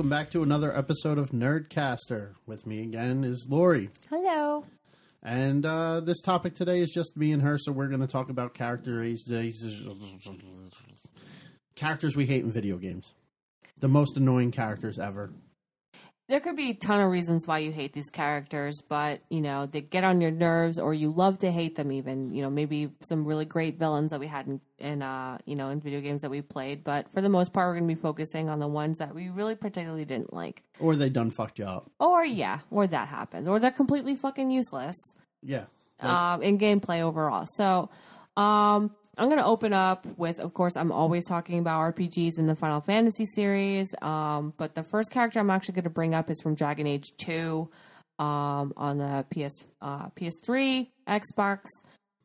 Welcome back to another episode of Nerdcaster. With me again is Lori. Hello. And uh, this topic today is just me and her, so we're going to talk about characters characters we hate in video games. The most annoying characters ever. There could be a ton of reasons why you hate these characters, but you know they get on your nerves, or you love to hate them. Even you know maybe some really great villains that we had in, in uh, you know in video games that we played. But for the most part, we're going to be focusing on the ones that we really particularly didn't like. Or they done fucked you up. Or yeah, or that happens, or they're completely fucking useless. Yeah. Like, um, in gameplay overall. So, um, I'm going to open up with, of course, I'm always talking about RPGs in the Final Fantasy series. Um, but the first character I'm actually going to bring up is from Dragon Age 2 um, on the PS, uh, PS3, Xbox,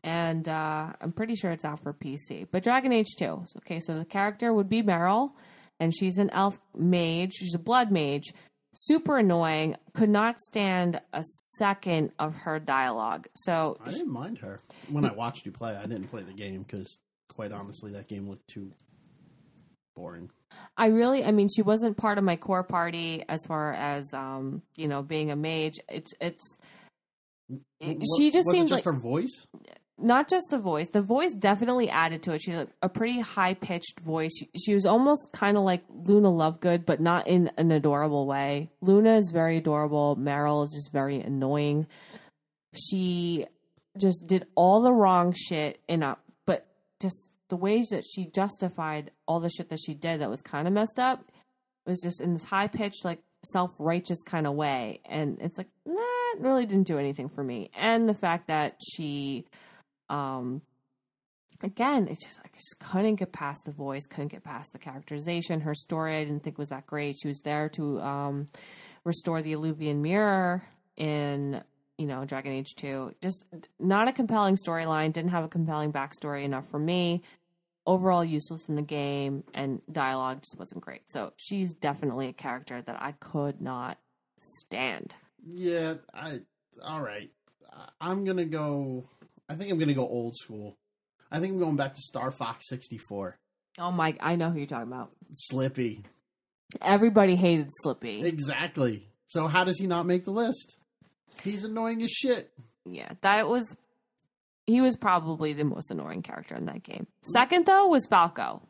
and uh, I'm pretty sure it's out for PC. But Dragon Age 2. Okay, so the character would be Merrill, and she's an elf mage. She's a blood mage. Super annoying. Could not stand a second of her dialogue. So I didn't mind her when I watched you play. I didn't play the game because, quite honestly, that game looked too boring. I really, I mean, she wasn't part of my core party as far as um, you know being a mage. It's it's. What, she just seemed it just like her voice. Not just the voice. The voice definitely added to it. She had a pretty high pitched voice. She, she was almost kind of like Luna Lovegood, but not in an adorable way. Luna is very adorable. Merrill is just very annoying. She just did all the wrong shit in a, but just the ways that she justified all the shit that she did that was kind of messed up was just in this high pitched, like self righteous kind of way. And it's like, nah, really didn't do anything for me. And the fact that she, um again it's just i just couldn't get past the voice couldn't get past the characterization her story i didn't think was that great she was there to um restore the Eluvian mirror in you know dragon age 2 just not a compelling storyline didn't have a compelling backstory enough for me overall useless in the game and dialogue just wasn't great so she's definitely a character that i could not stand Yeah, I. All right. I'm gonna go. I think I'm gonna go old school. I think I'm going back to Star Fox 64. oh my i know who you're talking about Slippy. everybody hated slippy Exactly. So how does he not make the list? He's annoying as shit. Yeah, that was. He was probably the most annoying character in that game. Second though was Falco.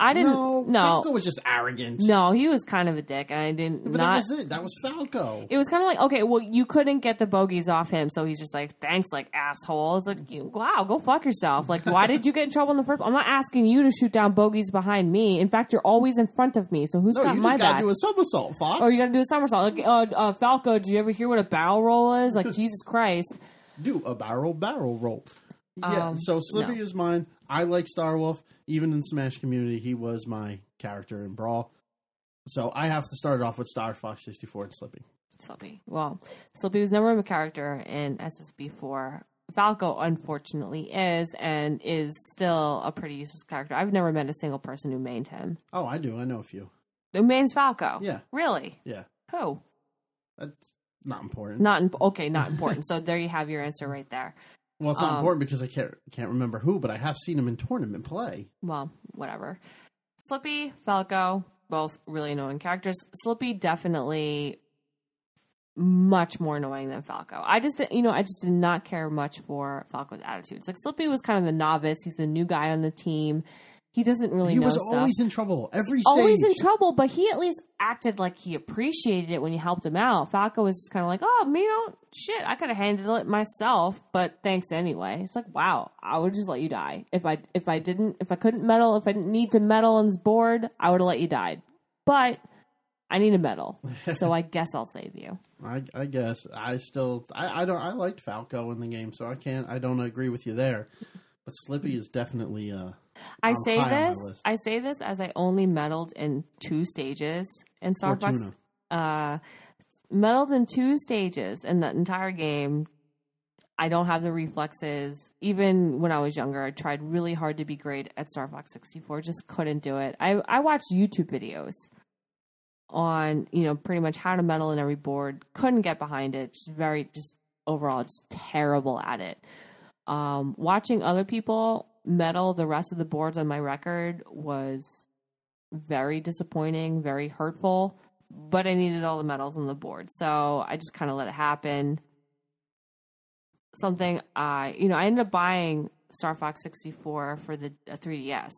I didn't. no, No, Falco was just arrogant. no, he was kind of a dick, and I didn't but not. that was it. That was Falco. it was kind of like okay, well, you couldn't get the bogeys off him, so he's just like, thanks, like asshole. It's like, wow, go fuck yourself. Like, why did you get in trouble in the first? I'm not asking you to shoot down bogeys behind me. In fact, you're always in front of me. So who's no, got you my just gotta back? do a somersault, Fox. or you got to do a somersault. Like, uh, uh, Falco, did you ever hear what a barrel roll is? Like, Jesus Christ. do a barrel barrel roll. Yeah, Um, so Slippy no. is mine. I like Starwolf. Even in Smash community, he was my character in Brawl. So I have to start off with Star Fox 64 and Slippy. Slippy. Well, Slippy was never a character in SSB4. Falco, unfortunately, is and is still a pretty useless character. I've never met a single person who mained him. Oh, I do. I know a few. Who mains Falco? Yeah. Really? Yeah, Who? that's not important. Not in, okay. Not important. so there you have your answer right there. Well, it's not um, important because I can't can't remember who, but I have seen him in tournament play. Well, whatever. Slippy, Falco, both really annoying characters. Slippy definitely much more annoying than Falco. I just, you know, I just did not care much for Falco's attitudes. Like Slippy was kind of the novice. He's the new guy on the team. He doesn't really he know was stuff. always in trouble every stage. Always in trouble, but he at least acted like he appreciated it when you helped him out. Falco was just kind of like, "Oh, you know, shit, I could have handled it myself, but thanks anyway." It's like, "Wow, I would just let you die if I if I didn't if I couldn't medal if I didn't need to medal on this board, I would have let you die." But I need a medal, so I guess I'll save you. I, I guess I still I, I don't I liked Falco in the game, so I can't I don't agree with you there. But Slippy is definitely uh I say high on my this. I say this as I only medaled in two stages in Star Fox. Fortuna. Uh, medaled in two stages in the entire game. I don't have the reflexes. Even when I was younger, I tried really hard to be great at Star Fox 64. Just couldn't do it. I I watched YouTube videos on you know pretty much how to medal in every board. Couldn't get behind it. Just very just overall just terrible at it. Um, watching other people medal the rest of the boards on my record was very disappointing, very hurtful. But I needed all the medals on the board, so I just kind of let it happen. Something I, you know, I ended up buying Star Fox 64 for the uh, 3DS,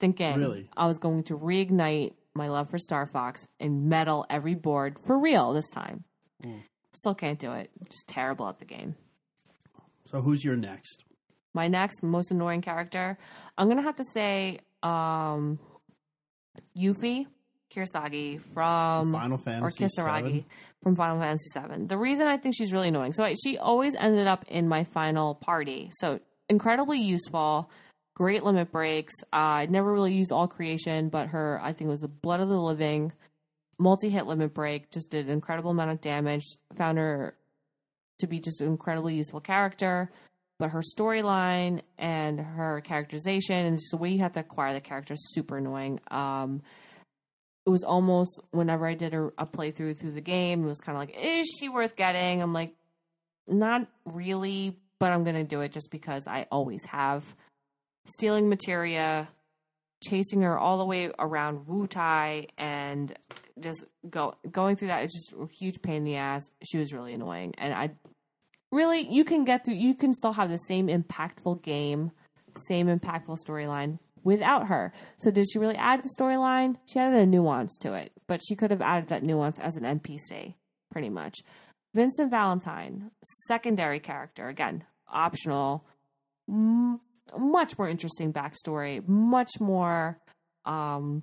thinking Really? I was going to reignite my love for Star Fox and medal every board for real this time. Still can't do it. Just terrible at the game. So who's your next? My next most annoying character, I'm gonna have to say, um, Yuffie Kisaragi from Final or Fantasy Kisaragi VII? from Final Fantasy VII. The reason I think she's really annoying, so I, she always ended up in my final party. So incredibly useful, great limit breaks. Uh, I never really used all creation, but her I think it was the Blood of the Living multi hit limit break. Just did an incredible amount of damage. Found her to be just an incredibly useful character. But her storyline and her characterization and just the way you have to acquire the character is super annoying. Um, it was almost whenever I did a, a playthrough through the game, it was kind of like, is she worth getting? I'm like, not really, but I'm going to do it just because I always have. Stealing materia, chasing her all the way around Wutai, and just go going through that. It's just a huge pain in the ass. She was really annoying, and I really you can get through. You can still have the same impactful game, same impactful storyline without her. So did she really add the storyline? She added a nuance to it, but she could have added that nuance as an NPC, pretty much. Vincent Valentine, secondary character, again, optional, m- much more interesting backstory, much more, um,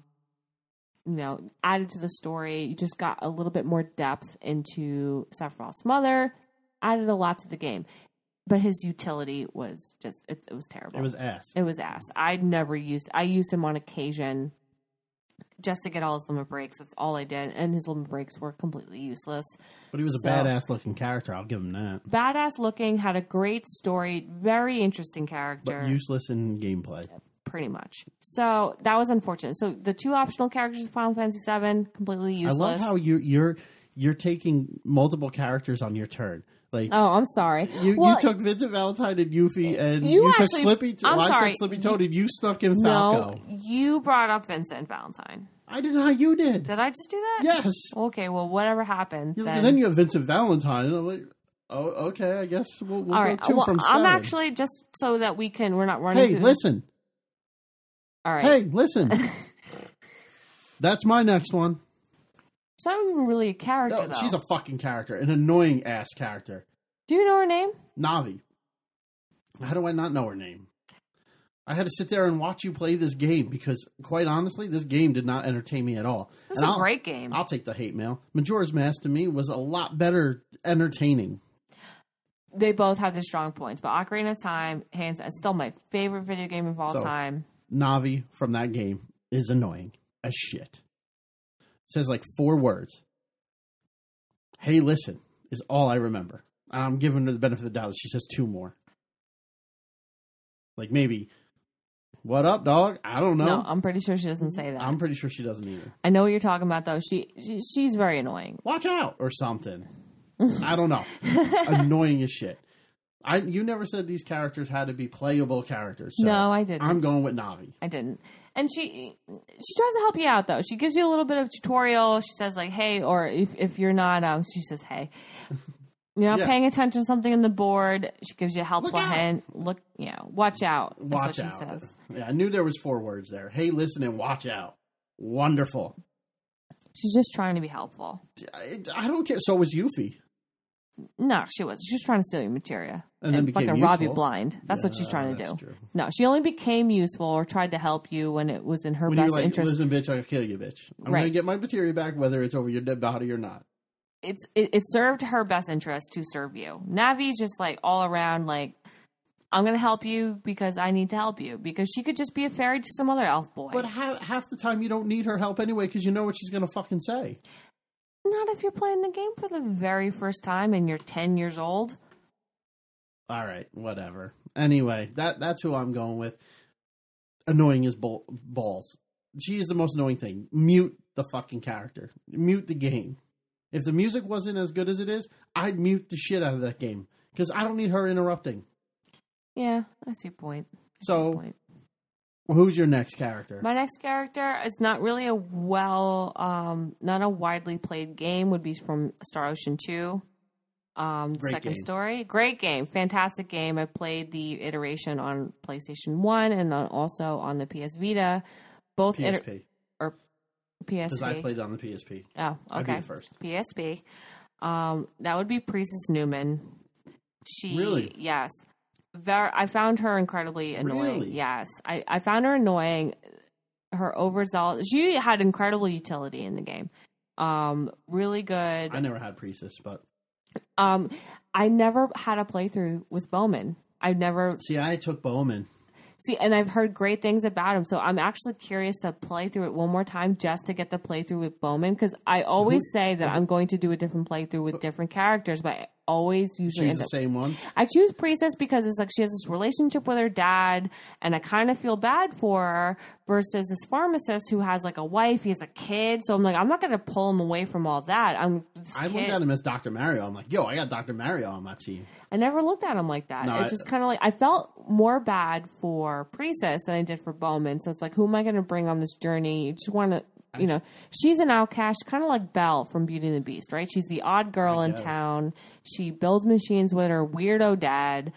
you know, added to the story. You just got a little bit more depth into Sephiroth's mother, added a lot to the game. But his utility was just, it, it was terrible. It was ass. It was ass. I'd never used. I used him on occasion, just to get all his limit breaks. That's all I did, and his limit breaks were completely useless. But he was a badass looking character. I'll give him that. Badass looking, had a great story, very interesting character, But useless in gameplay. Pretty much. So that was unfortunate. So the two optional characters of Final Fantasy VII completely useless. I love how you you're you're taking multiple characters on your turn. Like Oh, I'm sorry. you, Well, you took Vincent Valentine and Yuffie, and You you, took Slippy. I'm well, I sorry. said Slippy Toad, and you snuck in no, Falco. you brought up Vincent Valentine. I did not. You did. Did I just do that? yes. Okay. Well, whatever happened. Then. And then you have Vincent Valentine, and I'm like, oh, okay. I guess we'll, we'll All go two Well, from I'm actually just so that we can. We're not running. Hey, through listen. All right. Hey, listen. That's my next one. She's not even really a character, No, though. she's a fucking character, an annoying ass character. Do you know her name? Navi. How do I not know her name? I had to sit there and watch you play this game because, quite honestly, this game did not entertain me at all. This And is a I'll- great game. I'll take the hate mail. Majora's Mask to me was a lot better entertaining. they both have their strong points, but Ocarina of Time, hands, is still my favorite video game of all So- time. Navi from that game is annoying as shit. says like four words. Hey, listen, is all I remember. I'm giving her the benefit of the doubt. She says two more. Like maybe, what up, dog? I don't know. No, I'm pretty sure she doesn't say that. I'm pretty sure she doesn't either. I know what you're talking about, though. She, she she's very annoying. Watch out or something. I don't know. annoying as shit. I you never said these characters had to be playable characters. So No, I didn't. I'm going with Navi. I didn't. And she she tries to help you out though. She gives you a little bit of tutorial. She says like, "Hey," or if if you're not, um, she says, "Hey." You're not Yeah. paying attention to something in the board. She gives you a helpful Look hint. Look, you know, watch out. That's Watch what she out. says. Yeah, I knew there was four words there. Hey, listen and watch out. Wonderful. She's just trying to be helpful. I, I don't care. So was Yuffie. No, she was. She was trying to steal your materia And then became fucking rob you blind. That's what she's trying to do. true. No, she only became useful or tried to help you when it was in her When best you're like, interest. listen, bitch, I'll kill you, bitch. I'm Right. gonna get my materia back, whether it's over your dead body or not. it's it, it served her best interest to serve you. Navi's just like all around like I'm gonna help you because I need to help you because she could just be a fairy to some other elf boy. But ha- half the time you don't need her help anyway because you know what she's gonna fucking say. Not if you're playing the game for the very first time and you're 10 years old. All right, whatever. Anyway, that that's who I'm going with. Annoying as bull- balls. She is the most annoying thing. Mute the fucking character. Mute the game. If the music wasn't as good as it is, I'd mute the shit out of that game because I don't need her interrupting. Yeah, I see your point. I see So point. Who's your next character? My next character is not really a well, um, not a widely played game. Would be from Star Ocean Two. Um, Great second game. story, great game, fantastic game. I played the iteration on PlayStation One and then also on the PS Vita. Both iter- PSP. or Because I played it on the PSP. oh, okay. first. PSP. Um, that would be Precis Neumann. She Really? yes. Ver- I found her incredibly annoying. Really? Yes. I, I found her annoying. Her overzealous she had incredible utility in the game. Um, really good. I never had Precis, but Um, I never had a playthrough with Bowman. I've never see, I took Bowman. See, and I've heard great things about him. So I'm actually curious to play through it one more time just to get the playthrough with Bowman because I always mm-hmm. say that mm-hmm. I'm going to do a different playthrough with different characters, but I always usually end the up. same one. I choose Precis because it's like she has this relationship with her dad, and I kind of feel bad for her. Versus this pharmacist who has like a wife, he has a kid. So I'm like, I'm not going to pull him away from all that. I'm. This I looked kid- at him as Dr. Mario. I'm like, yo, I got Dr. Mario on my team. I never looked at him like that. No, it's I- just kind of like I felt more bad for Precis than I did for Bowman. So it's like, who am I going to bring on this journey? You just want to, you know, she's an outcast, kind of like Belle from Beauty and the Beast, right? She's the odd girl I in guess. town. She builds machines with her weirdo dad,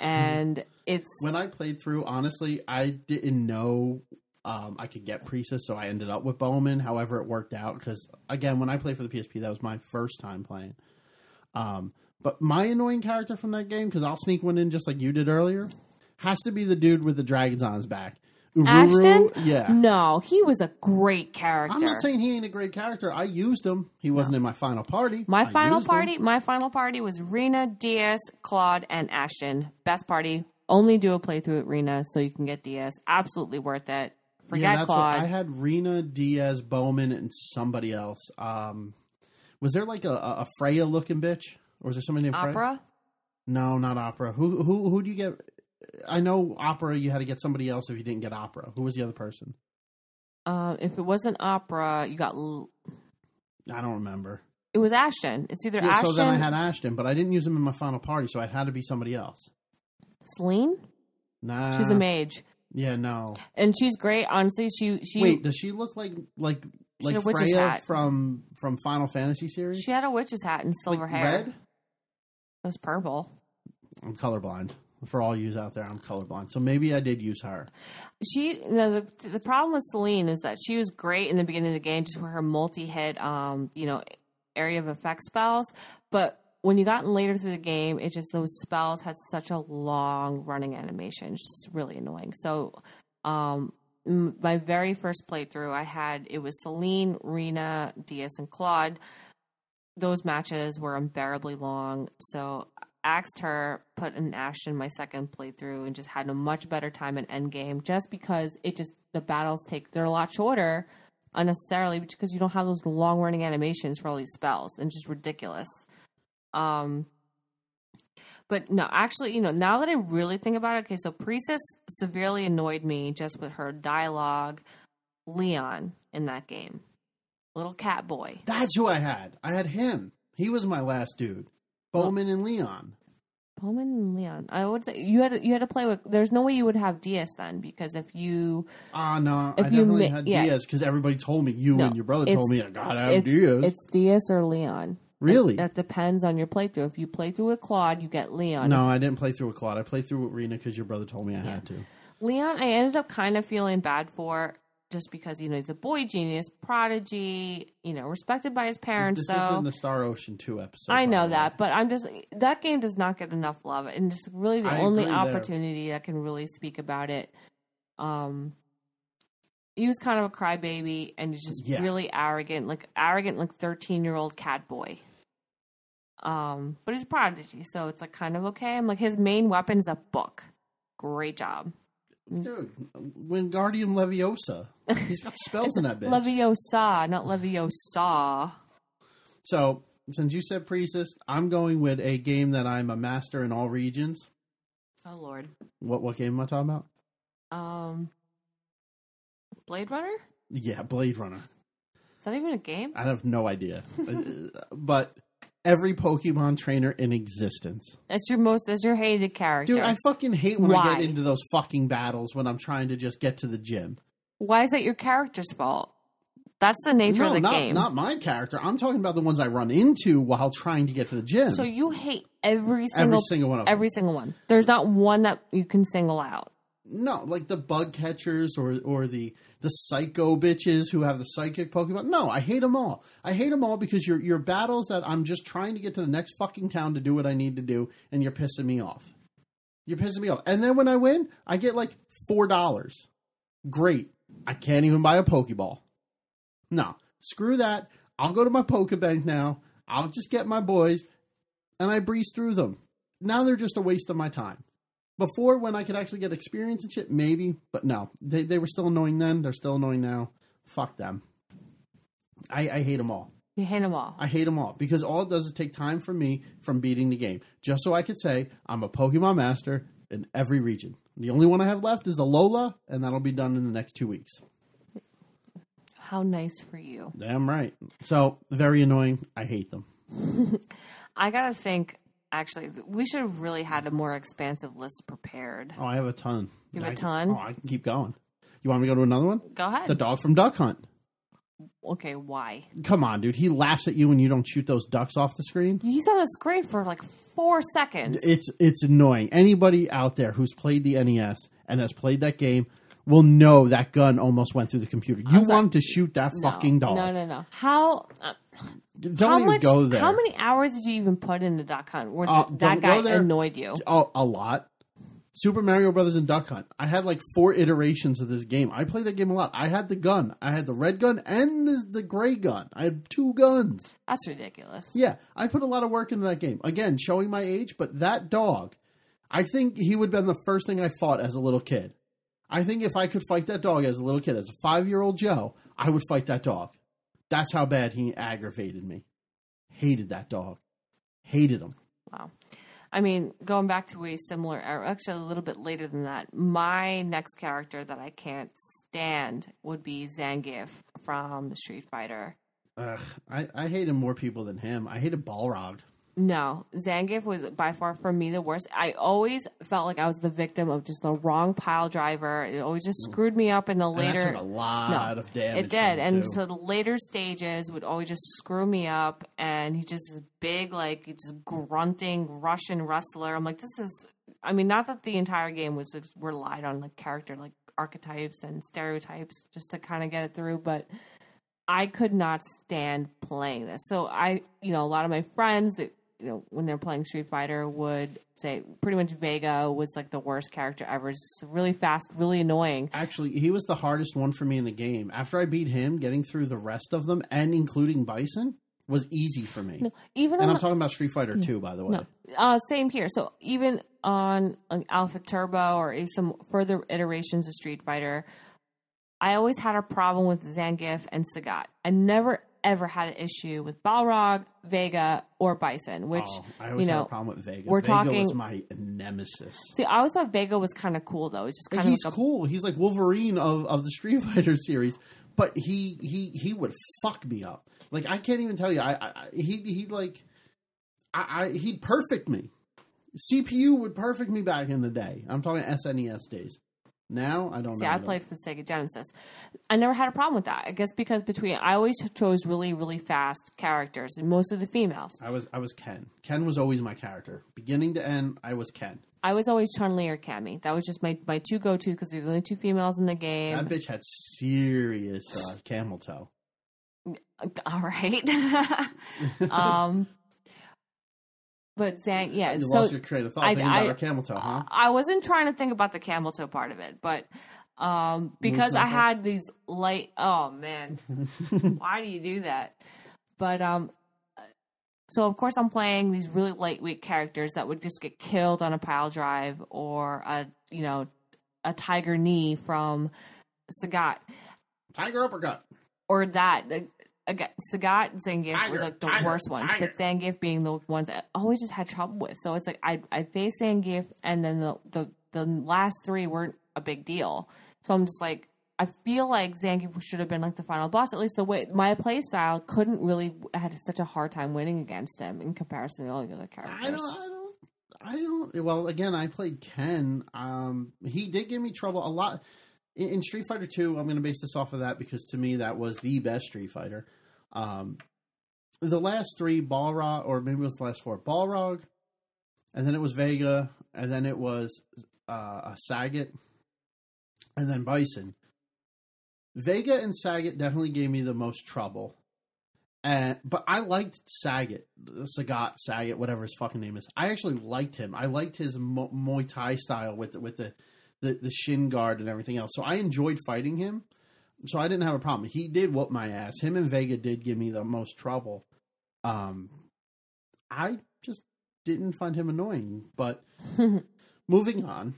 and it's When I played through, honestly, I didn't know um, I could get Precis, so I ended up with Bowman. However, it worked out because, again, when I played for the PSP, that was my first time playing. Um, but my annoying character from that game, because I'll sneak one in just like you did earlier, has to be the dude with the dragons on his back. Ururu, Ashton. yeah. No, he was a great character. I'm not saying he ain't a great character. I used him. He wasn't in my final party. My I final used him. party, my final party was Rena, Dias, Claude, and Ashton. Best party. Only do a playthrough at Rena so you can get Dias. Absolutely worth it. Forget yeah, that's Claude. what I had. Rena Dias, Bowman, and somebody else. Um, was there like a, a a Freya looking bitch, or was there somebody named? Opera. No, not Opera. Who who who do you get? I know Opera. You had to get somebody else if you didn't get Opera. Who was the other person? Um, if it wasn't Opera, you got. L- I don't remember. It was Ashton. It's either Yeah, Ashton, so then I had Ashton, but I didn't use him in my final party, so it had to be somebody else. Celine. Nah, She's a mage, Yeah, no. and she's great. Honestly, she she Wait, does she look like like like Freya hat. from from Final Fantasy series? she had a witch's hat and silver like hair. red. It was purple. I'm colorblind. For all yous out there, I'm colorblind. So maybe I did use her. She no the the problem with Celine is that she was great in the beginning of the game, just with her multi hit um you know area of effect spells, but when you got later through the game, it just those spells had such a long running animation, just really annoying. So, um, my very first playthrough, I had it was Celine, Rena, Dias, and Claude. Those matches were unbearably long, so I asked her put an Ashton my second playthrough and just had a much better time in Endgame just because it just the battles take they're a lot shorter unnecessarily because you don't have those long running animations for all these spells and just ridiculous. Um, but no, actually, you know, now that I really think about it, okay, so Precis severely annoyed me just with her dialogue. Leon in that game, little cat boy. That's who I had. I had him. He was my last dude. Bowman and Leon. Bowman and Leon. I would say you had you had to play with. There's no way you would have Dias then because if you Ah, no, If I you ma- had yeah. Dias because everybody told me you No, and your brother told me I gotta have it's, Dias. it's Dias or Leon. really? That depends on your playthrough. If you play through with Claude, you get Leon. no, I didn't play through with Claude. I played through with Rena because your brother told me I had to. Leon, I ended up kind of feeling bad for just because you know he's a boy genius, prodigy, you know, respected by his parents. This so isn't the Star Ocean two episode. I know that, but I'm just that game does not get enough love, and just really the I only agree there. opportunity that can really speak about it. Um, he was kind of a crybaby, and he's just Yeah. really arrogant, like arrogant, like thirteen year old cat boy. Um, but he's a prodigy, so it's like kind of okay. I'm like his main weapon is a book. Great job, dude. Wingardium Leviosa. He's got spells in that bitch. Leviosa, not Leviosa. so since you said Precis, I'm going with a game that I'm a master in all regions. Oh Lord. What what game am I talking about? Um, Blade Runner. Yeah, Blade Runner. Is that even a game? I have no idea, but every Pokemon trainer in existence. That's your most. That's your hated character. Dude, I fucking hate when I get into those fucking battles when I'm trying to just get to the gym. Why is that your character's fault? That's the nature no, of the not, game. not my character. I'm talking about the ones I run into while trying to get to the gym. so you hate every single every single one of them. every single one. There's not one that you can single out. No, like the bug catchers or or the the psycho bitches who have the psychic Pokemon. No, I hate them all. I hate them all because you're you're battles that I'm just trying to get to the next fucking town to do what I need to do, and you're pissing me off. You're pissing me off. And then when I win, I get like four dollars. Great. I can't even buy a Pokeball. No, screw that. I'll go to my Pokebank now. I'll just get my boys, and I breeze through them. Now they're just a waste of my time. Before, when I could actually get experience and shit, maybe, but no, they they were still annoying then. They're still annoying now. Fuck them. I, I hate them all. You hate them all. I hate them all because all it does is take time from me from beating the game, just so I could say I'm a Pokemon master in every region. The only one I have left is Alola, and that'll be done in the next two weeks. How nice for you. Damn right. So very annoying. I hate them. I gotta think. Actually, we should have really had a more expansive list prepared. Oh, I have a ton. You have a I- ton? Oh, I can keep going. You want me to go to another one? Go ahead. The dog from Duck Hunt. okay, why? Come on, dude. He laughs at you when you don't shoot those ducks off the screen. He's on the screen for like four seconds. It's it's annoying. Anybody out there who's played the NES and has played that game will know that gun almost went through the computer. You wanted to shoot that No, fucking dog. No, no, no. How? Uh, Don't how even much? go there. How many hours did you even put into Duck Hunt where Uh, that guy annoyed you? Oh, a lot. Super Mario Brothers and Duck Hunt. I had like four iterations of this game. I played that game a lot. I had the gun. I had the red gun and the, the gray gun. I had two guns. That's ridiculous. Yeah, I put a lot of work into that game. Again, showing my age, but that dog, I think he would have been the first thing I fought as a little kid. I think if I could fight that dog as a little kid, as a five year old Joe, I would fight that dog. That's how bad he aggravated me. Hated that dog. Hated him. Wow. I mean, going back to a similar era, actually a little bit later than that, my next character that I can't stand would be Zangief from Street Fighter. Ugh, I, I hated more people than him. I hated Balrog. No, Zangief was by far for me the worst. I always felt like I was the victim of just the wrong pile driver. It always just screwed me up in the And later. that took a lot of damage. It did, and too. so the later stages would always just screw me up. And he just this big, like just grunting Russian wrestler. I'm like, this is. I mean, not that the entire game was relied on like character like archetypes and stereotypes just to kind of get it through, but I could not stand playing this. So I, you know, a lot of my friends you know when they're playing Street Fighter would say pretty much Vega was like the worst character ever. Just really fast, really annoying. Actually, he was the hardest one for me in the game. After I beat him, getting through the rest of them, and including Bison, was easy for me. Even and I'm talking about Street Fighter 2, by the way. No, uh, same here. So even on, on Alpha Turbo or some further iterations of Street Fighter, I always had a problem with Zangief and Sagat. I never ever had an issue with Balrog, Vega, or Bison. Which Oh, I always you know, had a problem with Vega. we're Vega talking- was my nemesis. see, I always thought Vega was kind of cool though. It's just kind of He's like a cool. He's like Wolverine of, of the Street Fighter series, but he he he would fuck me up. Like I can't even tell you. I, I he he like I, I he'd perfect me. CPU would perfect me back in the day. I'm talking SNES days. Now I don't See, know. I played for the Sega Genesis. I never had a problem with that. I guess because between I always chose really, really fast characters, and most of the females. I was I was Ken. Ken was always my character, beginning to end. I was Ken. I was always Chun Li or Cammy. That was just my, my two go to because there's only two females in the game. That bitch had serious uh, camel toe. All right. um, but Zang, yeah. You so lost your train of thought I- thinking about I- camel toe, huh? I wasn't trying to think about the camel toe part of it, but um, because I had these light. Oh man, why do you do that? But um, so of course I'm playing these really lightweight characters that would just get killed on a pile drive or a you know a tiger knee from Sagat Tiger uppercut. or that. Again, Sagat, Zangief were like the tiger, worst ones, tiger. but Zangief being the ones that I always just had trouble with. So it's like I I faced Zangief, and then the, the the last three weren't a big deal. So I'm just like I feel like Zangief should have been like the final boss. At least the way my play style couldn't really I had such a hard time winning against him in comparison to all the other characters. I don't. I don't. I don't. Well, again, I played Ken. Um, he did give me trouble a lot in, in Street Fighter Two. I'm going to base this off of that because to me that was the best Street Fighter. Um, the last three Balrog, or maybe it was the last four Balrog, and then it was Vega, and then it was uh, a Sagat, and then Bison. Vega and Sagat definitely gave me the most trouble. And but I liked Sagat, Sagat, Sagat, whatever his fucking name is. I actually liked him. I liked his Mo- Muay Thai style with the, with the, the the shin guard and everything else. So I enjoyed fighting him. So I didn't have a problem. He did whoop my ass. Him and Vega did give me the most trouble. Um, I just didn't find him annoying. But moving on,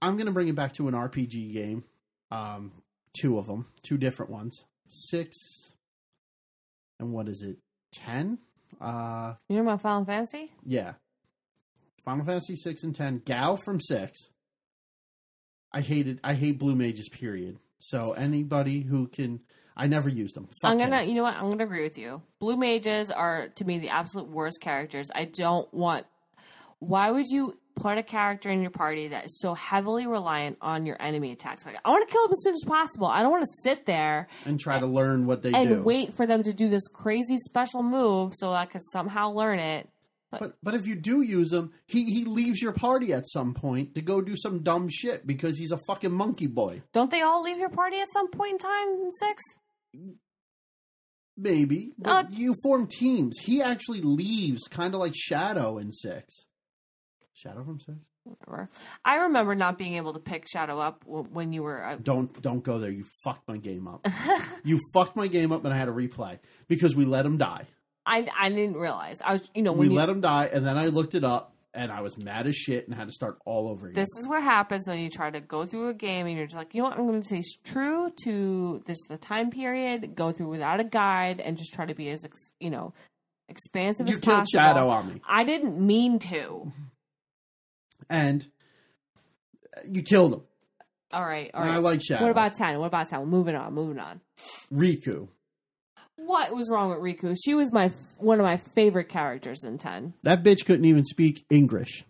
I'm going to bring it back to an RPG game. Um, two of them, two different ones. Six and what is it? Ten? Uh, You know about Final Fantasy? yeah. Final Fantasy six and ten. Gal from six. I hated. I hate blue mages. Period. So anybody who can, I never used them. Fuck I'm gonna, him. you know what? I'm gonna agree with you. Blue mages are to me the absolute worst characters. I don't want. Why would you put a character in your party that is so heavily reliant on your enemy attacks? Like, I want to kill them as soon as possible. I don't want to sit there and try to learn what they and do. wait for them to do this crazy special move so I could somehow learn it. But but if you do use him, he he leaves your party at some point to go do some dumb shit because he's a fucking monkey boy. Don't they all leave your party at some point in time in six? Maybe, but Uh, you form teams. He actually leaves, kind of like Shadow in six. Shadow from six. Whatever. I remember not being able to pick Shadow up when you were. Uh, Don't don't go there. You fucked my game up. you fucked my game up, and I had to replay because we let him die. I I didn't realize. I was, you know, We you, let him die, and then I looked it up, and I was mad as shit, and had to start all over again. this is what happens when you try to go through a game and you're just like, you know what, I'm going to stay true to this the time period, go through without a guide, and just try to be as ex, you know expansive you as killed possible. Shadow on me, I didn't mean to. and you killed him. All right, all right. I like Shadow. what about ten? What about ten? Moving on, moving on. Rikku? What was wrong with Rikku? She was my one of my favorite characters in ten. That bitch couldn't even speak English.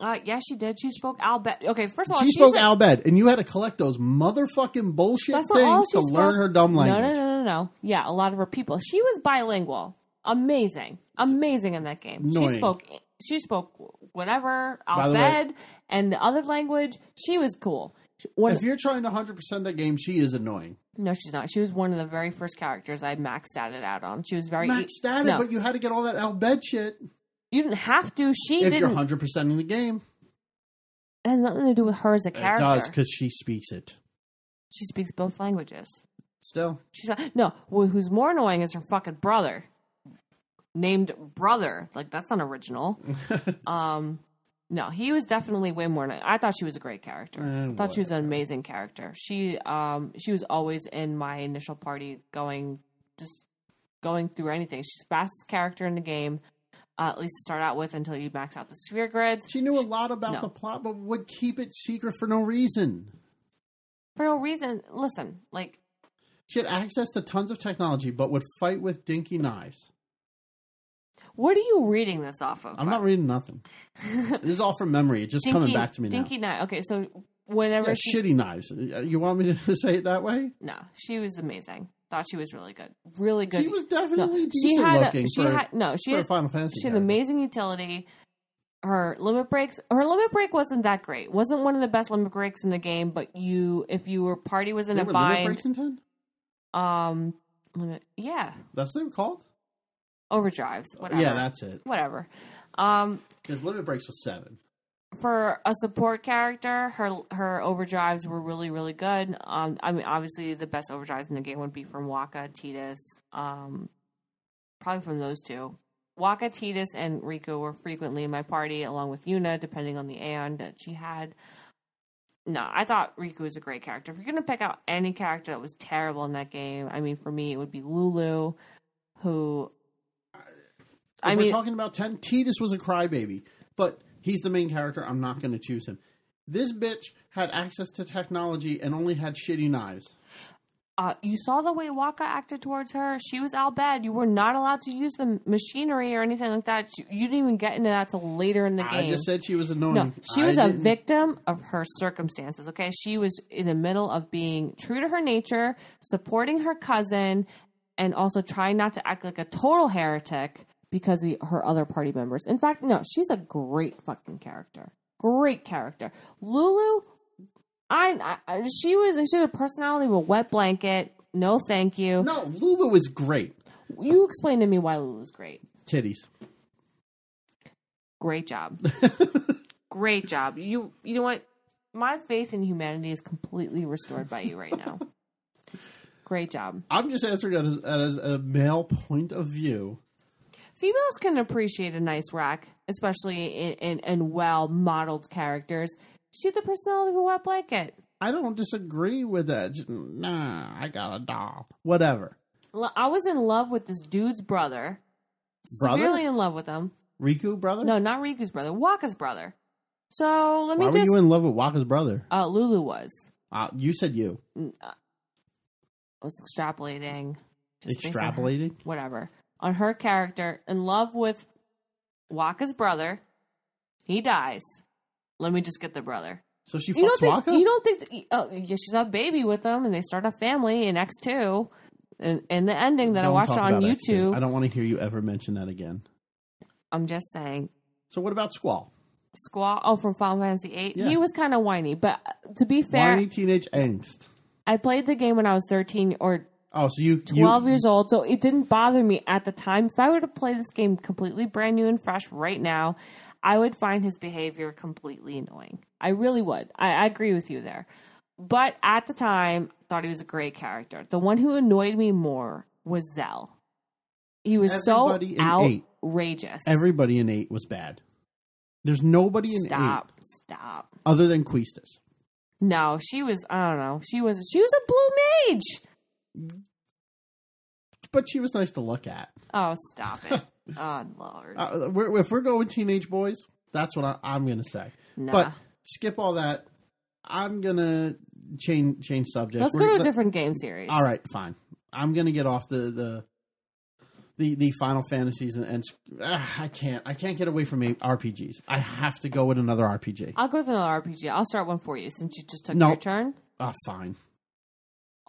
Uh, yeah, she did. She spoke Al Bhed. Okay, first of all, She spoke a- Al Bhed, and you had to collect those motherfucking bullshit That's things to spoke. learn her dumb language. No, no, no, no, no. Yeah, a lot of her people. She was bilingual. Amazing, amazing in that game. Annoying. She spoke. She spoke whatever By the way- Al Bhed and the other language. She was cool. When, If you're trying to 100% that game, she is annoying. no, she's not. She was one of the very first characters I maxed out it out on. She was very Max static, no, but you had to get all that Al Bhed shit you didn't have to. She if didn't. you're 100% in the game. it has nothing to do with her as a It character. does because she speaks it. she speaks both languages. Still, She's not, no. wh- Who's more annoying is her fucking brother, named brother. Like that's not original. um, no, he was definitely way more. I thought she was a great character. Eh, I thought she was an amazing character. She um she was always in my initial party, going just going through anything. She's the fastest character in the game. Uh, at least to start out with until you max out the sphere grids. she knew a lot about No. the plot, but would keep it secret for no reason. For no reason. Listen, like She had access to tons of technology, but would fight with dinky knives. What are you reading this off of? I'm not reading nothing. this is all from memory. It's just coming back to me now. Dinky knife. Okay, so whenever Yeah, she, shitty knives. You want me to say it that way? No, she was amazing. Thought she was really good. Really good. She was definitely no, decent had looking A, she for, had no. She had, a Final Fantasy. she had an character. amazing utility. Her limit breaks. Her limit break wasn't that great. wasn't one of the best limit breaks in the game. But you, if you were party was in They a were limit bind, breaks in 10? um, limit, yeah, That's what they were called? Overdrives, whatever. Yeah, that's it. whatever. Um, Because limit breaks was 7. for a support character, her her overdrives were really really good. Um, I mean, obviously the best overdrives in the game would be from Wakka, Tidus, um, probably from those two. Wakka, Tidus, and Rikku were frequently in my party, along with Yuna, depending on the Aeon that she had. No, I thought Rikku was a great character. If you're gonna pick out any character that was terrible in that game, I mean, for me, it would be Lulu, who. If I we're mean, talking about 10, Tidus was a crybaby, but he's the main character. I'm not going to choose him. This bitch had access to technology and only had shitty knives. Uh, you saw the way Wakka acted towards her. She was out bad. You were not allowed to use the machinery or anything like that. She, you didn't even get into that till later in the game. I just said she was annoying. No, she was I a didn't- victim of her circumstances. Okay, she was in the middle of being true to her nature, supporting her cousin, and also trying not to act like a total heretic because of the, her other party members. In fact, no, she's a great fucking character. Great character. Lulu, I, I she was she had a personality of a wet blanket. No, thank you. No, Lulu is great. You explain to me why Lulu's great. Titties. Great job. Great job. You you know what? My faith in humanity is completely restored by you right now. Great job. I'm just answering it as, as a male point of view. Females can appreciate a nice rack, especially in, in, in well modeled characters. She had the personality of a wet blanket. I don't disagree with that. Just, nah, I got a doll. Whatever. L- I was in love with this dude's brother. Brother? Severely in love with him. Rikku brother? No, not Rikku's brother. Wakka's brother. So let me Why were you in love with Wakka's brother? uh, Lulu was. Uh, you said you. I was extrapolating. just based on her- Extrapolating? whatever, on her character, in love with Wakka's brother. He dies. Let me just get the brother. So she You don't fucks think Wakka? you don't think that, oh, yeah, she's a baby with them, and they start a family in X two, and in the ending that I Don't watched on about X2. YouTube. I don't want to hear you ever mention that again. I'm just saying, So what about Squall? Squall, Oh, from Final Fantasy VIII. Yeah. He was kind of whiny, but to be fair, Whiny teenage angst. I played the game when I was 13 or Oh, so you 12 you, years old, so it didn't bother me at the time. If I were to play this game completely brand new and fresh right now, I would find his behavior completely annoying. I really would. I, I agree with you there. But at the time, I thought he was a great character. The one who annoyed me more was Zell. He was Everybody so eight. outrageous. Everybody in eight was bad. There's nobody in Stop. eight Stop. other than Quistis. No, she was. I don't know. She was. She was a blue mage. But she was nice to look at. Oh, stop it. oh Lord. Uh, we're, if we're going teenage boys, that's what I, I'm going to say. Nah. But skip all that. I'm going to change change subject. Let's We're- go to a different game series. All right, fine. I'm going to get off the the the, the Final Fantasies and, and ah, I can't I can't get away from RPGs. I have to go with another RPG. I'll go with another RPG. I'll start one for you since you just took No. your turn. Ah, fine.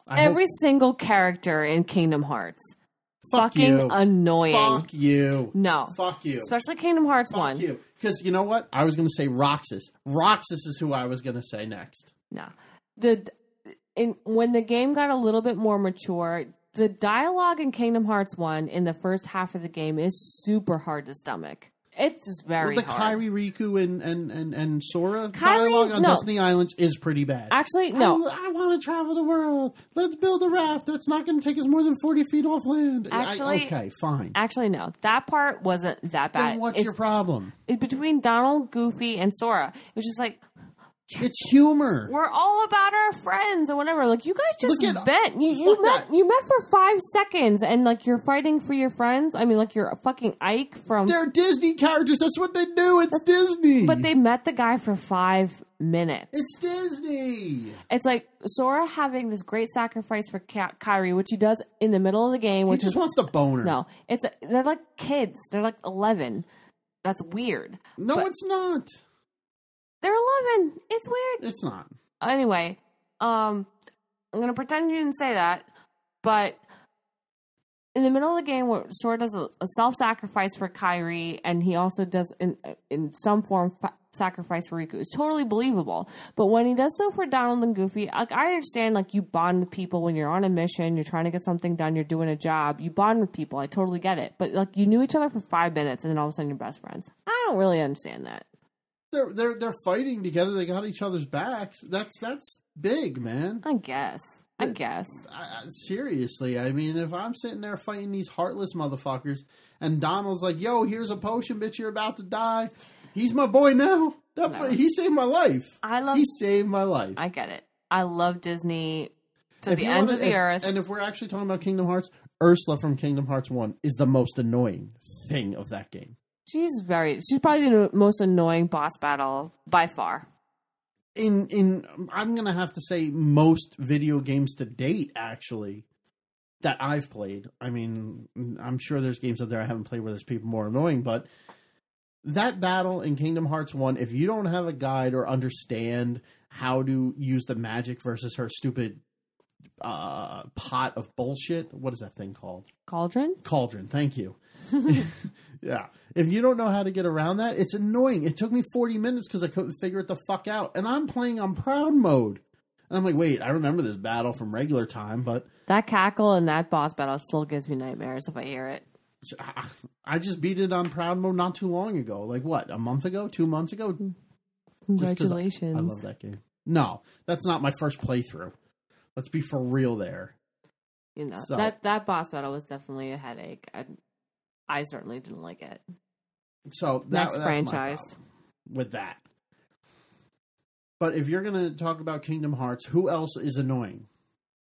I hope- Every single character in Kingdom Hearts. fuck fucking you. annoying. Fuck you. No. Fuck you. Especially Kingdom Hearts Fuck 1. you. Because you know what? I was going to say Roxas. Roxas is who I was going to say next. No. The in when the game got a little bit more mature, the dialogue in Kingdom Hearts 1 in the first half of the game is super hard to stomach. It's just very Well, the hard. Kairi, Riku, and and and, and Sora dialogue on no. Destiny Islands is pretty bad. Actually, no. I, want to travel the world. Let's build a raft that's not going to take us more than forty feet off land. I- Actually- okay, fine. Actually, no. That part wasn't that bad. then what's It's- your problem? it's between Donald, Goofy, and Sora. It was just like It's humor. we're all about our friends and whatever. Like you guys just at- met. You, you fuck met. that. You met for five seconds, and like you're fighting for your friends. I mean, like you're a fucking Ike from. They're Disney characters. That's what they do. It's Disney. But they met the guy for five minutes. It's Disney. It's like Sora having this great sacrifice for Ka- Kairi, which he does in the middle of the game, He which just is wants to boner. no. It's they're like kids. They're like eleven. That's weird. no, it's not. They're eleven. It's weird. It's not. anyway, um, I'm gonna pretend you didn't say that, but in the middle of the game, where Sora does a, a self-sacrifice for Kairi, and he also does in in some form fa- sacrifice for Riku. It's totally believable. But when he does so for Donald and Goofy, like I understand, like you bond with people when you're on a mission, you're trying to get something done, you're doing a job, you bond with people. I totally get it. But like you knew each other for five minutes, and then all of a sudden you're best friends. I don't really understand that. They're they're they're fighting together. They got each other's backs. That's that's big, man. I guess. I guess. I, seriously, I mean, if I'm sitting there fighting these heartless motherfuckers, and Donald's like, "Yo, here's a potion, bitch. You're about to die." He's my boy now. That, No. He saved my life. I love. He saved my life. I get it. I love Disney to If the ends wanna- of the if- earth. And if we're actually talking about Kingdom Hearts, Ursula from Kingdom Hearts One is the most annoying thing of that game. She's very. She's probably the most annoying boss battle by far. in in I'm gonna have to say most video games to date actually that I've played. I mean, I'm sure there's games out there I haven't played where there's people more annoying, but that battle in Kingdom Hearts 1, if you don't have a guide or understand how to use the magic versus her stupid uh, pot of bullshit, what is that thing called? Cauldron? Cauldron, thank you. yeah. If you don't know how to get around that, it's annoying. It took me 40 minutes because I couldn't figure it the fuck out. And I'm playing on proud mode. And I'm like, wait, I remember this battle from regular time, but That cackle and that boss battle still gives me nightmares if I hear it. I- just beat it on proud mode not too long ago. Like what, a month ago, two months ago? Mm. Just 'cause I- Congratulations. I love that game. No, that's not my first playthrough. Let's be for real there. You know, So- that, that boss battle was definitely a headache. I, I certainly didn't like it. So that, Next that's franchise. with that. But if you're going to talk about Kingdom Hearts, who else is annoying?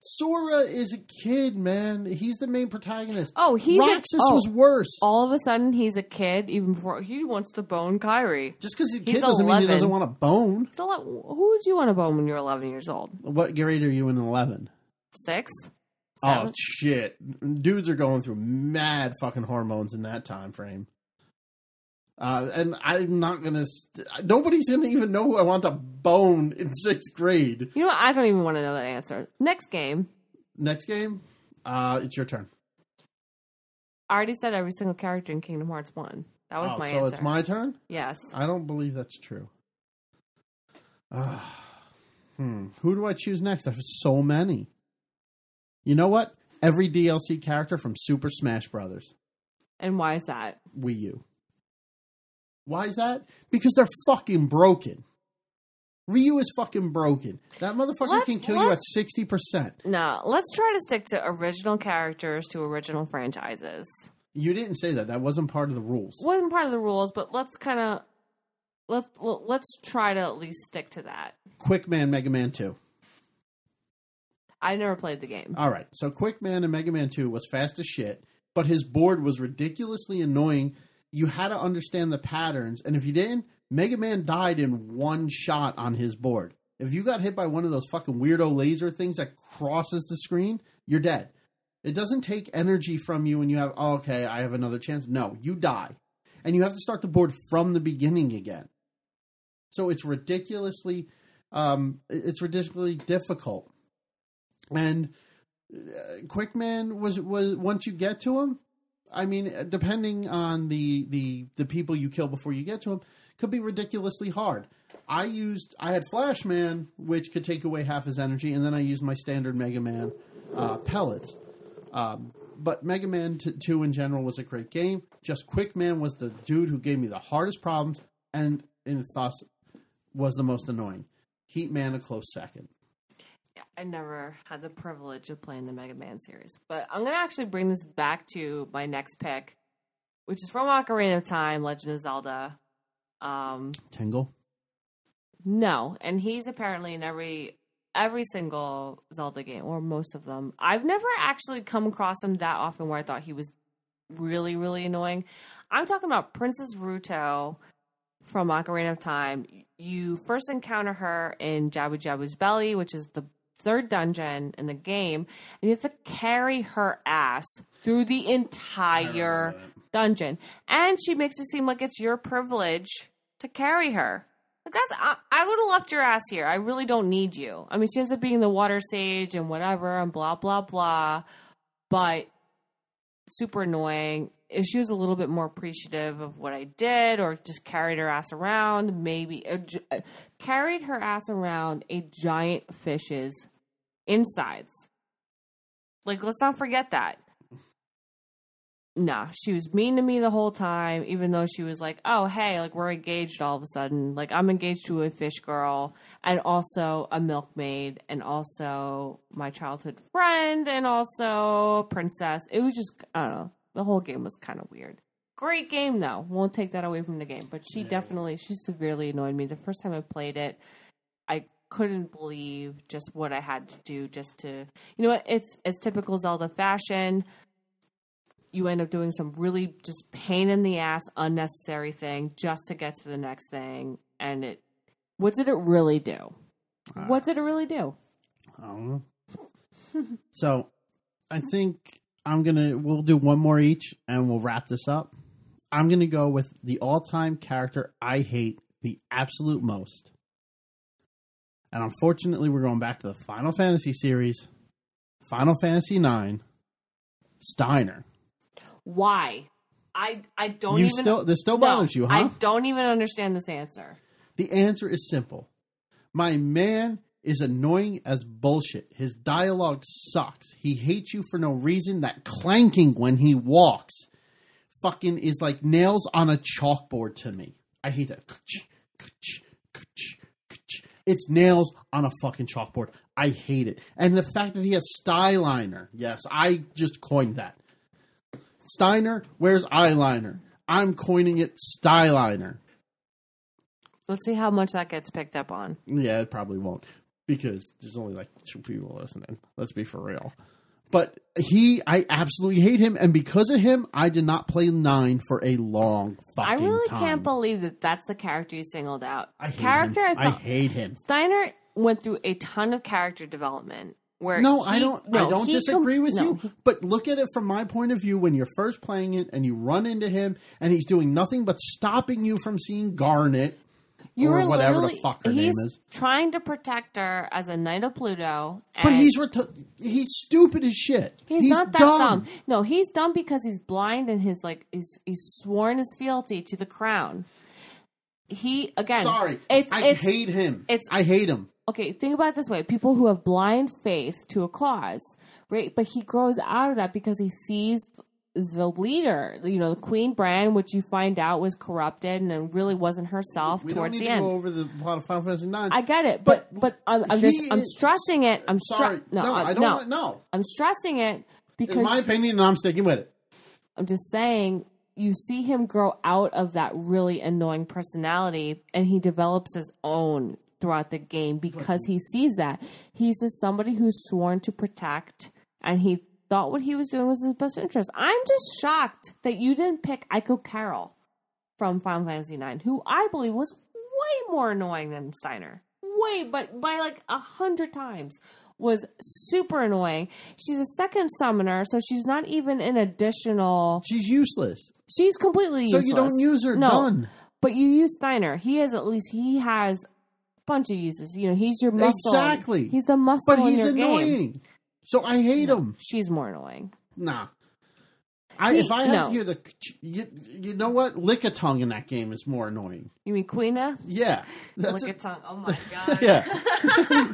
Sora is a kid, man. He's the main protagonist. Oh, he's a- Roxas oh. was worse. All of a sudden, he's a kid, even before he wants to bone Kairi. Just because he's a he's kid doesn't mean he doesn't want a bone. Who would you want to bone when you're 11 years old? What grade are you in 11? Six? Oh shit! Dudes are going through mad fucking hormones in that time frame. Uh, and I'm not gonna. St- nobody's gonna even know who I want to bone in sixth grade. You know what? I don't even want to know that answer. Next game. Next game, uh, it's your turn. I already said every single character in Kingdom Hearts 1. That was oh, my so answer. it's my turn. Yes. I don't believe that's true. Ah, hmm. Who do I choose next? I have so many. You know what? Every DLC character from Super Smash Brothers. And why is that? Wii U. Why is that? Because they're fucking broken. Ryu is fucking broken. That motherfucker Let's- can kill you at sixty percent. No, let's try to stick to original characters to original franchises. You didn't say that. That wasn't part of the rules. Wasn't part of the rules, but let's kind of let let's try to at least stick to that. Quick Man Mega Man Two. I never played the game. All right. So Quick Man in Mega Man 2 was fast as shit, but his board was ridiculously annoying. You had to understand the patterns, and if you didn't, Mega Man died in one shot on his board. If you got hit by one of those fucking weirdo laser things that crosses the screen, you're dead. It doesn't take energy from you when you have, oh, okay, I have another chance. No, you die. And you have to start the board from the beginning again. So it's ridiculously, um, it's ridiculously difficult. And Quickman was was once you get to him, I mean, depending on the the the people you kill before you get to him, could be ridiculously hard. I used I had Flashman, which could take away half his energy, and then I used my standard Mega Man uh, pellets. Um, but Mega Man t- 2 in general was a great game. Just Quick Man was the dude who gave me the hardest problems, and and thus was the most annoying. Heat Man a close second. I never had the privilege of playing the Mega Man series, but I'm gonna actually bring this back to my next pick, which is from Ocarina of Time, Legend of Zelda. Um, Tingle. No, and he's apparently in every every single Zelda game or most of them. I've never actually come across him that often where I thought he was really really annoying. I'm talking about Princess Ruto from Ocarina of Time. You first encounter her in Jabu Jabu's belly, which is the third dungeon in the game, and you have to carry her ass through the entire dungeon. And she makes it seem like it's your privilege to carry her. Like that's I, I would have left your ass here. I really don't need you. I mean, she ends up being the water sage and whatever and blah blah blah, but super annoying. If she was a little bit more appreciative of what I did, or just carried her ass around, maybe uh, j- uh, carried her ass around a giant fish's insides. Like, let's not forget that. Nah, she was mean to me the whole time, even though she was like, oh, hey, like, we're engaged all of a sudden. Like, I'm engaged to a fish girl and also a milkmaid and also my childhood friend and also princess. It was just, I don't know. The whole game was kind of weird. Great game, though. Won't take that away from the game. But she definitely, she severely annoyed me. The first time I played it, couldn't believe just what I had to do just to you know what it's it's typical Zelda fashion. You end up doing some really just pain in the ass unnecessary thing just to get to the next thing and it What did it really do? Uh, what did it really do? I don't know. so I think I'm gonna we'll do one more each and we'll wrap this up. I'm gonna go with the all time character I hate the absolute most. And unfortunately we're going back to the Final Fantasy series, Final Fantasy IX, Steiner. Why? I I don't you even still this still No, bothers you, huh? I don't even understand this answer. The answer is simple. My man is annoying as bullshit. His dialogue sucks. He hates you for no reason. That clanking when he walks fucking is like nails on a chalkboard to me. I hate that. It's nails on a fucking chalkboard. I hate it. And the fact that he has styliner. Yes, I just coined that. Steiner wears eyeliner. I'm coining it styliner. Let's see how much that gets picked up on. Yeah, it probably won't because there's only like two people listening. Let's be for real. But he, I absolutely hate him, and because of him, I did not play nine for a long fucking time. I really time. can't believe that that's the character you singled out. I hate character him. I I hate him. Steiner went through a ton of character development. Where No, he- I don't. no, I don't he com- disagree with no, you. But look at it from my point of view. When you're first playing it, and you run into him, and he's doing nothing but stopping you from seeing Garnet. You or were whatever the fuck her he's name is. Trying to protect her as a knight of Pluto. But he's ret- he's stupid as shit. he's, not that dumb. No, he's dumb because he's blind and his like he's, he's sworn his fealty to the crown. He again. Sorry, it's, I it's, hate him. it's- I hate him. okay. Think about it this way: people who have blind faith to a cause, right? But he grows out of that because he sees the leader, you know, the Queen Brahne, which you find out was corrupted and it really wasn't herself We towards the to end. go over the plot of Final Fantasy Nine. I get it, but but, I'm, I'm just I'm stressing it. I'm sorry. no, no, I, I don't. no. want- no. I'm stressing it It's because my opinion, and I'm sticking with it. I'm just saying you see him grow out of that really annoying personality and he develops his own throughout the game because he sees that. He's just somebody who's sworn to protect and he thought what he was doing was his best interest. I'm just shocked that you didn't pick Eiko Carol from Final Fantasy IX, who I believe was way more annoying than Steiner. Way, but by like a hundred times. Was super annoying. She's a second summoner, so she's not even an additional. She's useless. She's completely useless. So you don't use her. No, Done. but you use Steiner. He has at least he has a bunch of uses. You know, he's your muscle. Exactly. He's the muscle But he's annoying. game. So I hate him. She's more annoying. Nah. I, He- if I have no. to hear the, you, you know what? Lick a tongue in that game is more annoying. You mean Quina? Yeah, that's Look it. at tongue. Oh my god. yeah.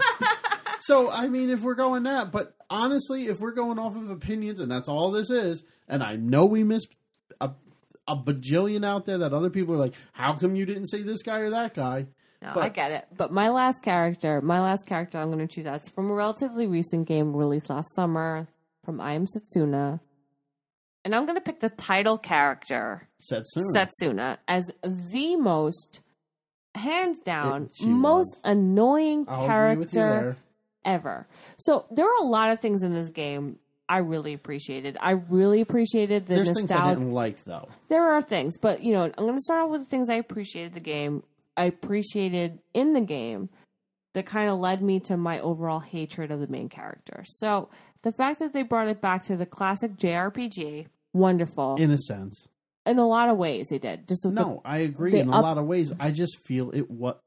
so I mean, if we're going that, but honestly, if we're going off of opinions, and that's all this is, and I know we missed a, a bajillion out there that other people are like, how come you didn't say this guy or that guy? No, But- I get it. But my last character, my last character I'm going to choose as from a relatively recent game released last summer from I Am Setsuna. And I'm going to pick the title character, Setsuna. Setsuna, as the most, hands down, It- most was. annoying I'll agree with you character ever. So there are a lot of things in this game I really appreciated. I really appreciated the There's things I didn't like though. there are things, but you know, I'm going to start off with the things I appreciated the game. I appreciated in the game that kind of led me to my overall hatred of the main character. So the fact that they brought it back to the classic JRPG, wonderful. In, a sense, In a lot of ways, they did. Just with the- no, I agree in a up- lot of ways. I just feel it what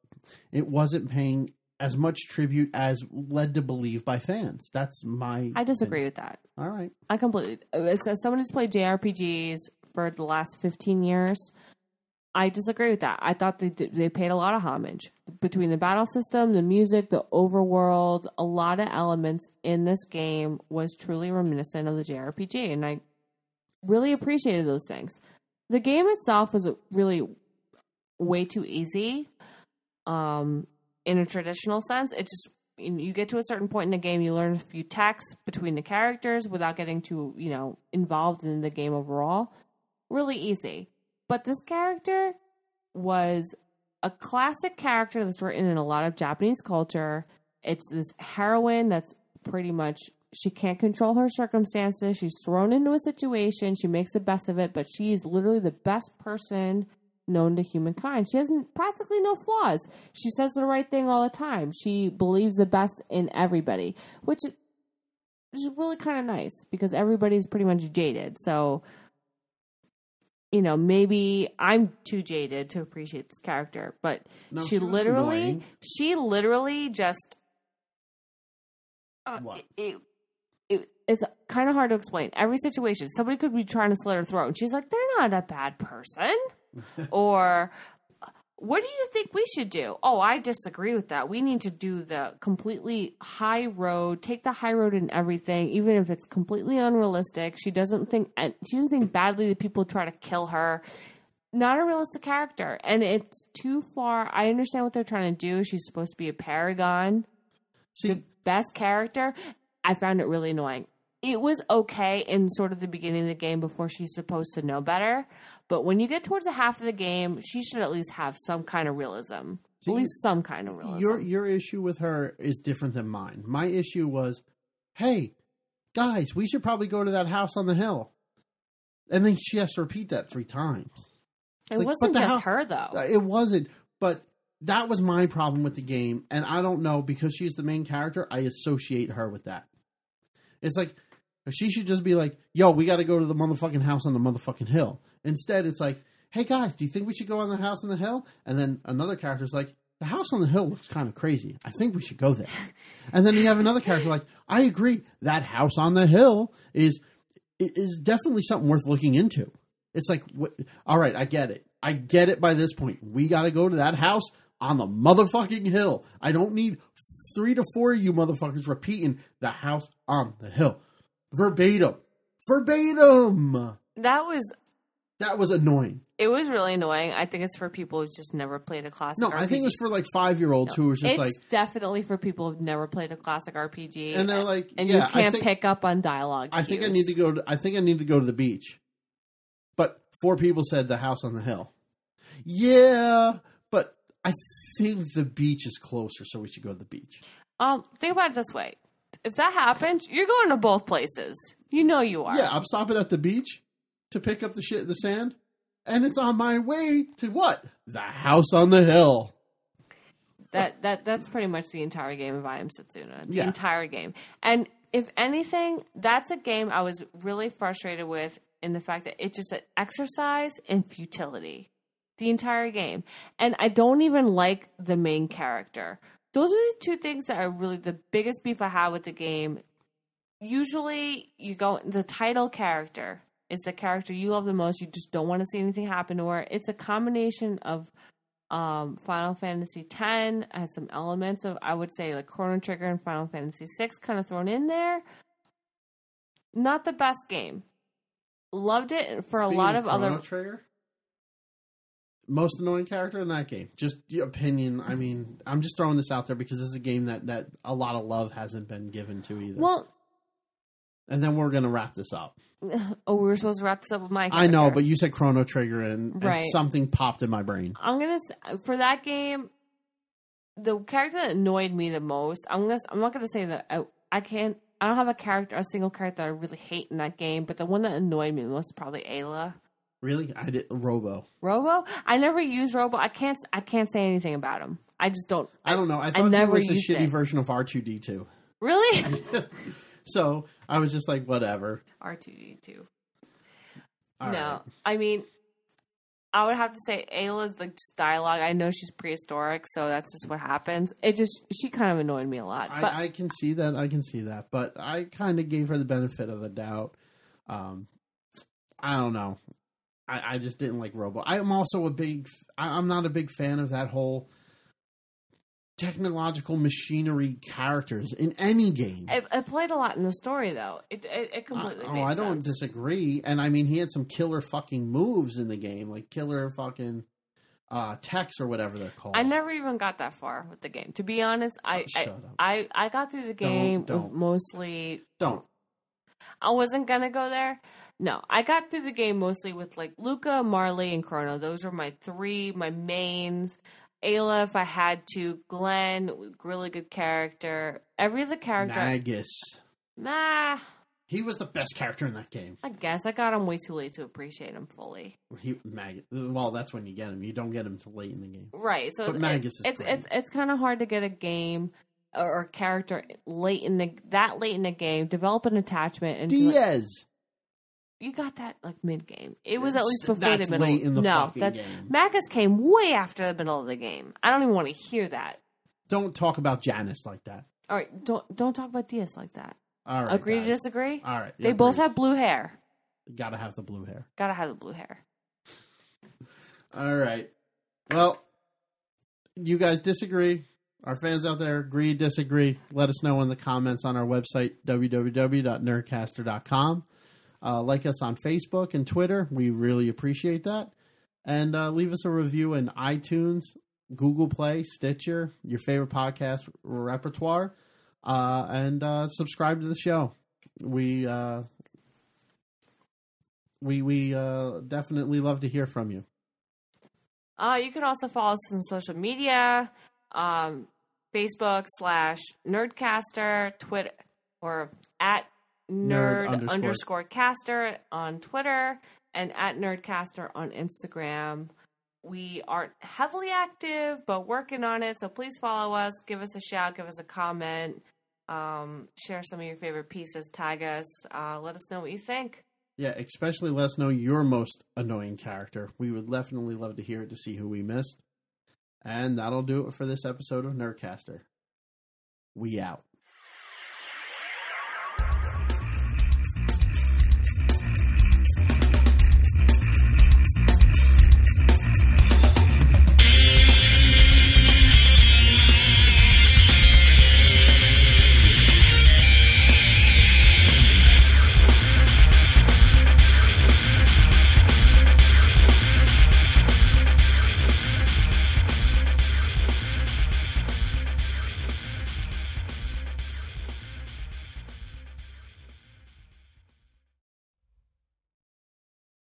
it wasn't paying as much tribute as led to believe by fans. That's my. I disagree with that. All right. I completely. As, as someone who's played JRPGs for the last 15 years, I disagree with that. I thought they they paid a lot of homage between the battle system, the music, the overworld. A lot of elements in this game was truly reminiscent of the JRPG, and I really appreciated those things. The game itself was really way too easy. Um, in a traditional sense, it just you get to a certain point in the game, you learn a few texts between the characters without getting too, you know, involved in the game overall. Really easy. But this character was a classic character that's written in a lot of Japanese culture. It's this heroine that's pretty much she can't control her circumstances. She's thrown into a situation. She makes the best of it, but she's literally the best person known to humankind. She has practically no flaws. She says the right thing all the time. She believes the best in everybody, which is really kind of nice because everybody's pretty much jaded. So, you know, maybe I'm too jaded to appreciate this character, but No, she, she literally, annoying. she literally just. Uh, What? It, it, it's kind of hard to explain. Every situation, somebody could be trying to slit her throat, and she's like, "They're not a bad person," or what do you think we should do? Oh, I disagree with that. We need to do the completely high road, take the high road in everything, even if it's completely unrealistic. She doesn't think and she doesn't think badly that people try to kill her. Not a realistic character, and it's too far. I understand what they're trying to do. She's supposed to be a paragon, See, the best character. I found it really annoying. It was okay in sort of the beginning of the game before she's supposed to know better, but when you get towards the half of the game, she should at least have some kind of realism. See, at least some kind of realism. your your issue with her is different than mine. My issue was, hey, guys, we should probably go to that house on the hill, and then she has to repeat that three times. it like, wasn't just her though. Uh, It wasn't, but that was my problem with the game, and I don't know because she's the main character. I associate her with that. It's like she should just be like, "Yo, we got to go to the motherfucking house on the motherfucking hill." Instead, it's like, "Hey guys, do you think we should go on the house on the hill?" And then another character's like, "The house on the hill looks kind of crazy. I think we should go there." and then you have another character like, "I agree. That house on the hill is is definitely something worth looking into." It's like, wh- all right, I get it. I get it by this point. We got to go to that house on the motherfucking hill. I don't need three to four of you motherfuckers repeating the house on the hill. Verbatim. Verbatim. that was That was annoying. it was really annoying. I think it's for people who's just never played a classic No, RPG. I think it was for like five year olds who was just it's like, definitely for people who've never played a classic RPG. and they're like, and yeah, you can't think, pick up on dialogue. I think I need to go. To, I think I need to go to the beach. But four people said the house on the hill. Yeah, but I think the beach is closer, so we should go to the beach. Um, think about it this way: if that happens, you're going to both places. You know you are. Yeah, I'm stopping at the beach to pick up the shit, the sand, and it's on my way to what? The house on the hill. That that that's pretty much the entire game of I Am Setsuna. The Yeah. entire game. And if anything, that's a game I was really frustrated with in the fact that it's just an exercise in futility. The entire game. And I don't even like the main character. Those are the two things that are really the biggest beef I have with the game. Usually you go the title character is the character you love the most. You just don't want to see anything happen to her. It's a combination of um, Final Fantasy X has some elements of I would say like Chrono Trigger and Final Fantasy VI kind of thrown in there. Not the best game. Loved it for Speaking a lot of Chrono other. Trigger. Most annoying character in that game. Just your opinion. I mean, I'm just throwing this out there because this is a game that that a lot of love hasn't been given to either. Well, and then we're gonna wrap this up. oh, we were supposed to wrap this up with my. I know, but you said Chrono Trigger, and, and something popped in my brain. I'm gonna for that game. The character that annoyed me the most. I'm gonna. I'm not gonna say that I, I can't. I don't have a character, a single character that I really hate in that game. But the one that annoyed me the most is probably Ayla. Really, I did Robo. Robo. I never used Robo. I can't. I can't say anything about him. I just don't. I don't know. I thought never he was a shitty it. version of R two D two. Really. So I was just like, whatever. R two D two. No, right. I mean, I would have to say Ayla's like just dialogue. I know she's prehistoric, so that's just what happens. It just she kind of annoyed me a lot. But I, I can see that. I can see that. But I kind of gave her the benefit of the doubt. Um, I don't know. I, I just didn't like Robo. I'm also a big. I, I'm not a big fan of that whole technological machinery characters in any game. it, it played a lot in the story, though. It it, it I- completely. oh, made I don't disagree. And I mean, he had some killer fucking moves in the game, like killer fucking uh, techs or whatever they're called. I never even got that far with the game. To be honest, I Oh, I. I I got through the game don't. with mostly Don't. I wasn't gonna go there. No, I got through the game mostly with like Lucca, Marle, and Chrono. Those were my three, my mains. Ayla, if I had to. Glenn, really good character. Every other character, Magus. nah. He was the best character in that game. I guess I got him way too late to appreciate him fully. He Mag. Well, that's when you get him. You don't get him till late in the game. Right. So But it- Magus is it's great. it's it's kind of hard to get a game or, or character late in the that late in the game, develop an attachment, and it- Dias. You got that like mid game. It was at least before that's the middle. late in the no, fucking that's game. Magus came way after the middle of the game. I don't even want to hear that. Don't talk about Janus like that. All right, don't don't talk about Dias like that. All right. Agree to disagree. All right. They both have blue hair. Got to have the blue hair. Gotta have the blue hair. All right. Well, you guys disagree. Our fans out there agree, disagree. Let us know in the comments on our website, www.nerdcaster.com. Uh, like us on Facebook and Twitter. We really appreciate that. And uh, leave us a review in iTunes, Google Play, Stitcher, your favorite podcast repertoire. Uh, and uh, subscribe to the show. We uh, we we uh, definitely love to hear from you. You can also follow us on social media, um, Facebook slash Nerdcaster, Twitter, or at Nerd Nerd, underscore. underscore. Caster on Twitter, and at Nerdcaster on Instagram. We aren't heavily active, but working on it. So please follow us, give us a shout, give us a comment, um, share some of your favorite pieces, tag us, uh, let us know what you think. Yeah, especially let us know your most annoying character. We would definitely love to hear it to see who we missed. And that'll do it for this episode of Nerdcaster. We out.